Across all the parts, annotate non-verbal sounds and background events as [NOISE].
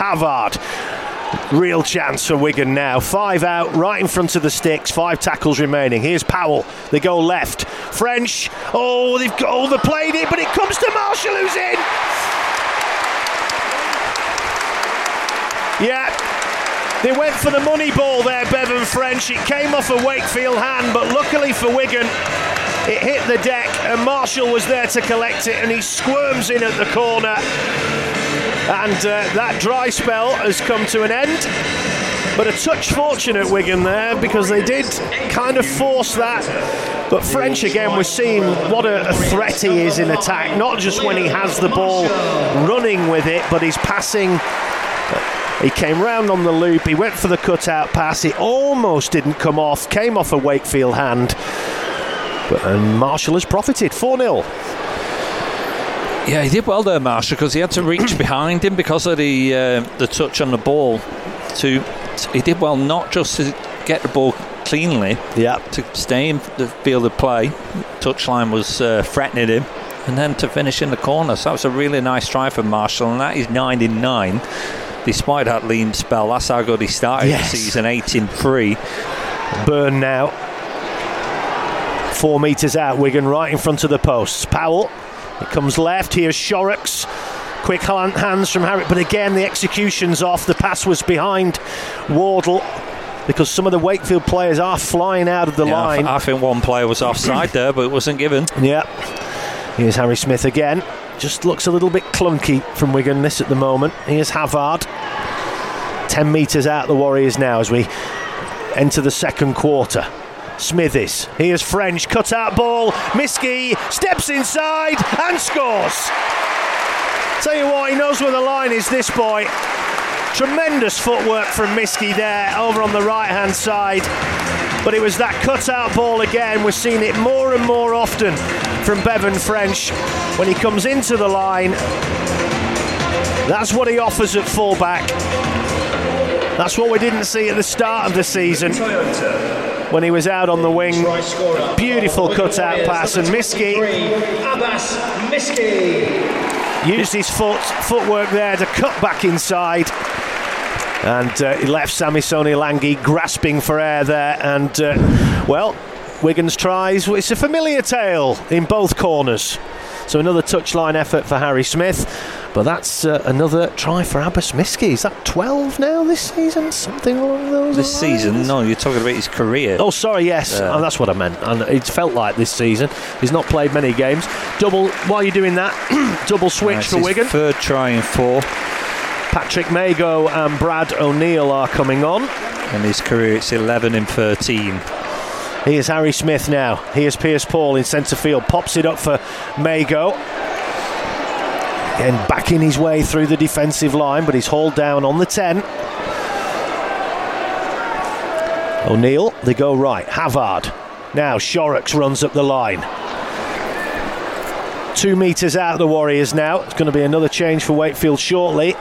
Havard. Real chance for Wigan now. Five out, right in front of the sticks. Five tackles remaining. Here's Powell. They go left. French. Oh, they've got, oh, it, but it comes to Marshall, who's in. Yeah, they went for the money ball there, Bevan French. It came off a Wakefield hand, but luckily for Wigan, it hit the deck and Marshall was there to collect it and he squirms in at the corner. And uh, that dry spell has come to an end. But a touch fortunate Wigan there because they did kind of force that. But French again was seeing what a, a, threat he is in attack, not just when he has the ball running with it, but he's passing he came round on the loop, he went for the cutout pass, it almost didn't come off, came off a Wakefield hand. But, and Marshall has profited 4 0. Yeah, he did well there, Marshall, because he had to reach behind him because of the uh, the touch on the ball. To he did well not just to get the ball cleanly, yeah, to stay in the field of play. Touchline was uh, threatening him, and then to finish in the corner. So that was a really nice try for Marshall, and that is nine in nine despite that lean spell. That's how good he started yes. the season, 18 3. Byrne now. Four metres out, Wigan right in front of the posts. Powell, it comes left. Here's Shorrocks. Quick hands from Harry, but again the execution's off. The pass was behind Wardle because some of the Wakefield players are flying out of the yeah, line. I think one player was offside there, but it wasn't given. Yeah. Here's Harry Smith again. Just looks a little bit clunky from Wigan this at the moment. Here's Havard. 10 metres out the Warriors now as we enter the second quarter. Smithies. Here's French. Cut out ball. Miski steps inside and scores. Tell you what, he knows where the line is, this boy. Tremendous footwork from Miski there over on the right hand side. But it was that cut out ball again. We're seeing it more and more often from Bevan French when he comes into the line. That's what he offers at fullback. That's what we didn't see at the start of the season when he was out on the wing. Beautiful cutout pass, and Miski used his foot footwork there to cut back inside. And uh, he left Sami Samisoni Langi grasping for air there. And, uh, well, Wigan's tries. It's a familiar tale in both corners. So another touchline effort for Harry Smith. But that's uh, another try for Abbas Miski. Is that 12 now this season? Something along those This lines? season? No, you're talking about his career. Oh, sorry, yes. Uh, oh, that's what I meant. And it felt like this season. He's not played many games. Double, while you're doing that, [CLEARS THROAT] double switch for Wigan. Third try and four. Patrick Mago and Brad O'Neill are coming on. In his career, it's 11 and 13. Here's Harry Smith now. Here's Pearce-Paul in centre field. Pops it up for Mago. Again, backing his way through the defensive line, but he's hauled down on the 10. O'Neill, they go right. Havard. Now Shorrocks runs up the line. Two metres out of the Warriors now. It's going to be another change for Wakefield shortly.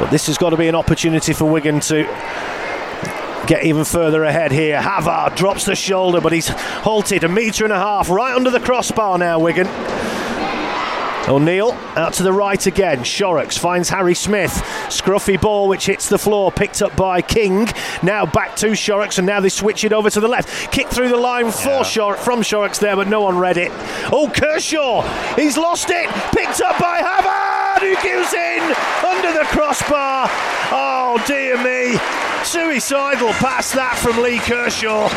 But this has got to be an opportunity for Wigan to get even further ahead here. Havard drops the shoulder, but he's halted a metre and a half right under the crossbar now, Wigan. O'Neill out to the right again. Shorrocks finds Harry Smith. Scruffy ball which hits the floor, picked up by King. Now back to Shorrocks, and now they switch it over to the left. Kick through the line for yeah. Shor- from Shorrocks there, but no one read it. Oh, Kershaw, he's lost it. Picked up by Havard, who gives in under the crossbar. Oh dear me, suicidal pass that from Lee Kershaw.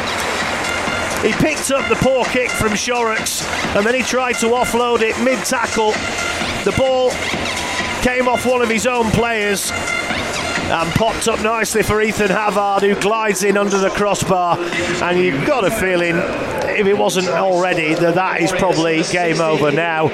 He picked up the poor kick from Shorrocks and then he tried to offload it mid tackle. The ball came off one of his own players and popped up nicely for Ethan Havard, who glides in under the crossbar. And you've got a feeling, if it wasn't already, that that is probably game over now.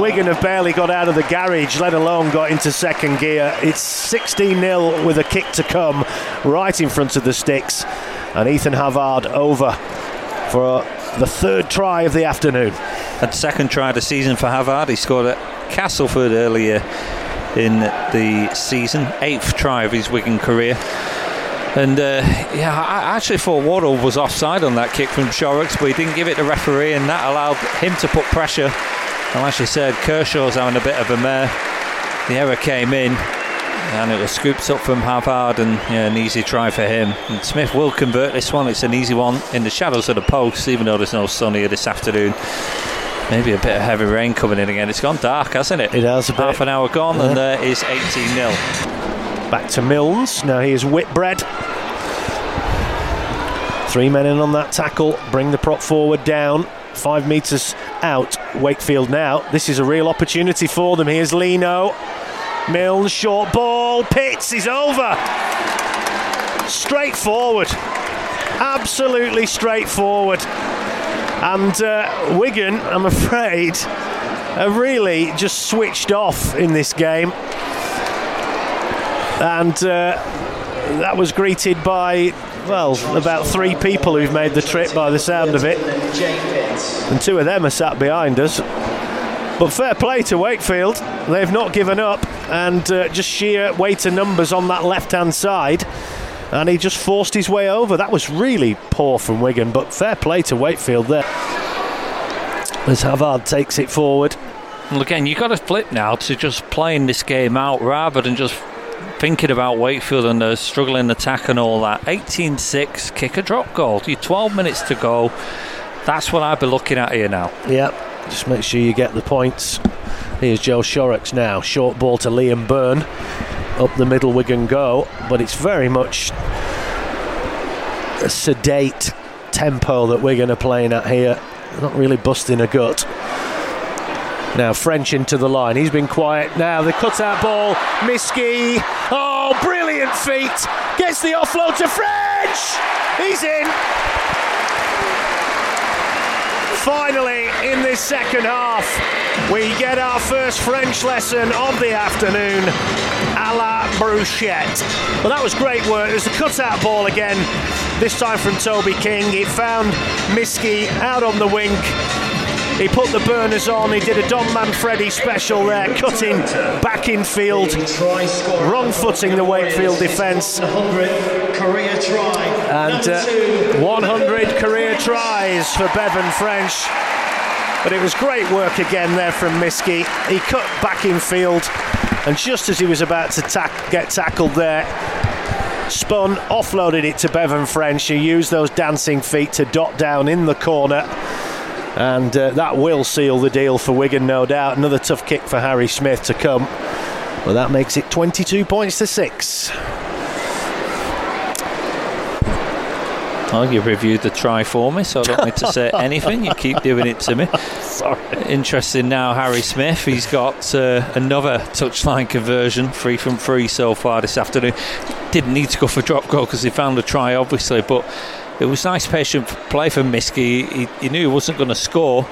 Wigan have barely got out of the garage, let alone got into second gear. It's 16 0 with a kick to come right in front of the sticks and Ethan Havard over for the third try of the afternoon. And second try of the season for Havard. He scored at Castleford earlier in the season, eighth try of his Wigan career. And uh, yeah, I actually thought Wardle was offside on that kick from Shorrocks, but he didn't give it to the referee, and that allowed him to put pressure. And as you said, Kershaw's having a bit of a mare. The error came in, and it was scooped up from Havard and yeah, an easy try for him. And Smith will convert this one. It's an easy one in the shadows of the post, even though there's no sun here this afternoon. Maybe a bit of heavy rain coming in again. It's gone dark, hasn't it? It has a. Half an hour gone, yeah. and there is 18 0. Back to Milnes. Now he is Whitbread. Three men in on that tackle. Bring the prop forward down. Five metres out. Wakefield now. This is a real opportunity for them. Here's Lino. Milnes, short ball. Pitts is over. Straightforward. Absolutely straightforward. And uh, Wigan, I'm [LAUGHS] afraid, have really just switched off in this game. And uh, that was greeted by, well, about three people who've made the trip by the sound of it. And two of them are sat behind us. But fair play to Wakefield. They've not given up, and uh, just sheer weight of numbers on that left hand side. And he just forced his way over. That was really poor from Wigan, but fair play to Wakefield there. As Havard takes it forward. Well, again, you've got to flip now to just playing this game out rather than just thinking about Wakefield and the struggling attack and all that. 18 6, kick a drop goal. You 12 minutes to go. That's what I'd be looking at here now. Yep. Just make sure you get the points. Here's Joe Shorrocks now. Short ball to Liam Byrne. Up the middle, Wigan go. But it's very much a sedate tempo that we're going to playing at here. Not really busting a gut. Now French into the line. He's been quiet. Now the cutout ball. Miski. Oh, brilliant feet. Gets the offload to French. He's in. Finally, in this second half, we get our first French lesson of the afternoon, a la bruschette. Well, that was great work. There's a cutout ball again, this time from Toby King. It found Miski out on the wing. He put the burners on. He did a Dom Manfredi special there, cutting back in field, wrong footing the Wakefield defence. And uh, 100 career tries for Bevan French. But it was great work again there from Miski. He cut back in field, and just as he was about to get tackled there, spun, offloaded it to Bevan French, who used those dancing feet to dot down in the corner and uh, that will seal the deal for Wigan, no doubt. Another tough kick for Harry Smith to come. Well, that makes it 22 points to six. Well, you reviewed the try for me, so I don't need to say [LAUGHS] anything. You keep doing it to me. Sorry. Interesting now, Harry Smith. He's got uh, another touchline conversion, free from free so far this afternoon. Didn't need to go for drop goal because he found a try, obviously, but it was nice patient play for Miski. He, he knew he wasn't going to score.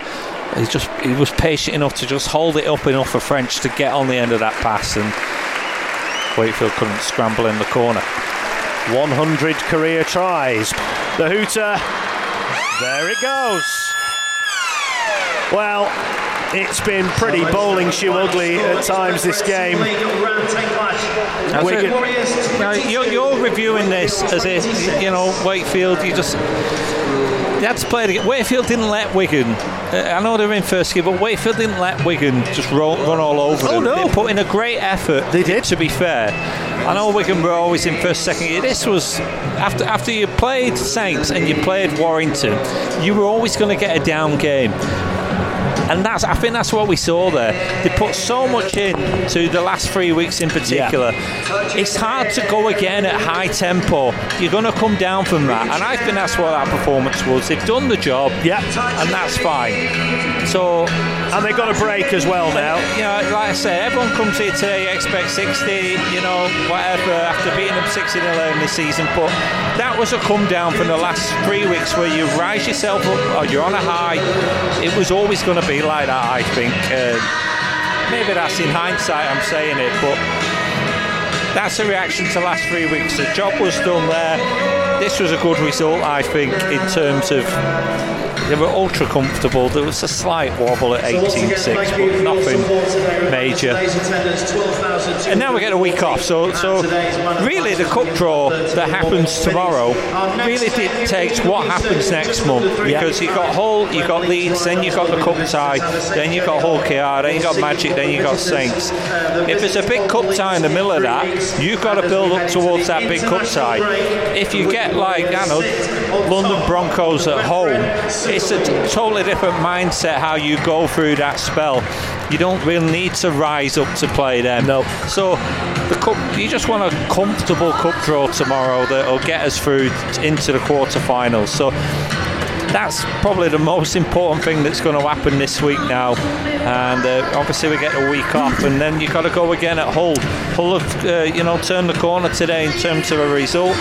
He just he was patient enough to just hold it up enough for French to get on the end of that pass, and Wakefield couldn't scramble in the corner. 100 career tries. The hooter. There it goes. Well, it's been pretty bowling shoe ugly at times this game. Now, you're, you're, reviewing this as if, you know, Wakefield, you just. They had to play it again. Wakefield didn't let Wigan. Uh, I know they're in first gear, but Wakefield didn't let Wigan just roll, run all over oh, them. No. They put in a great effort. They did. To be fair, I know Wigan were always in first, second gear. This was after after you played Saints and you played Warrington, you were always going to get a down game and that's I think that's what we saw there. They put so much in to the last three weeks in particular. Yeah. It's hard to go again at high tempo. You're going to come down from that, and I think that's what that performance was. They've done the job, yeah, and that's fine. So, and they've got a break as well now. You know, like I say, everyone comes here today expect 60, you know, whatever after beating them 60 0 in the season, but that was a come down from the last three weeks where you rise yourself up or you're on a high. It was always going to be like that, I think. Uh, maybe that's in hindsight, I'm saying it, but that's a reaction to last three weeks. The job was done there. This was a good result, I think, in terms of they were ultra comfortable. There was a slight wobble at 18.6, but nothing major. And now we get a week off, so so really the cup draw that happens tomorrow really dictates what happens next month because you've got Hull, you've got Leeds, then you've got the cup tie, then you've got Hull KR, then you've got Magic, then you've got Saints. If there's a big cup tie in the middle of that, you've got to build up towards that big cup tie. If you get like, I know, London Broncos at home, it's a totally different mindset how you go through that spell. You don't really need to rise up to play them. No. So the cup, you just want a comfortable cup draw tomorrow that'll get us through into the quarterfinals. So that's probably the most important thing that's going to happen this week now. And uh, obviously we get a week off, and then you've got to go again at Hull. Hull have, uh, you know, turned the corner today in terms of a result.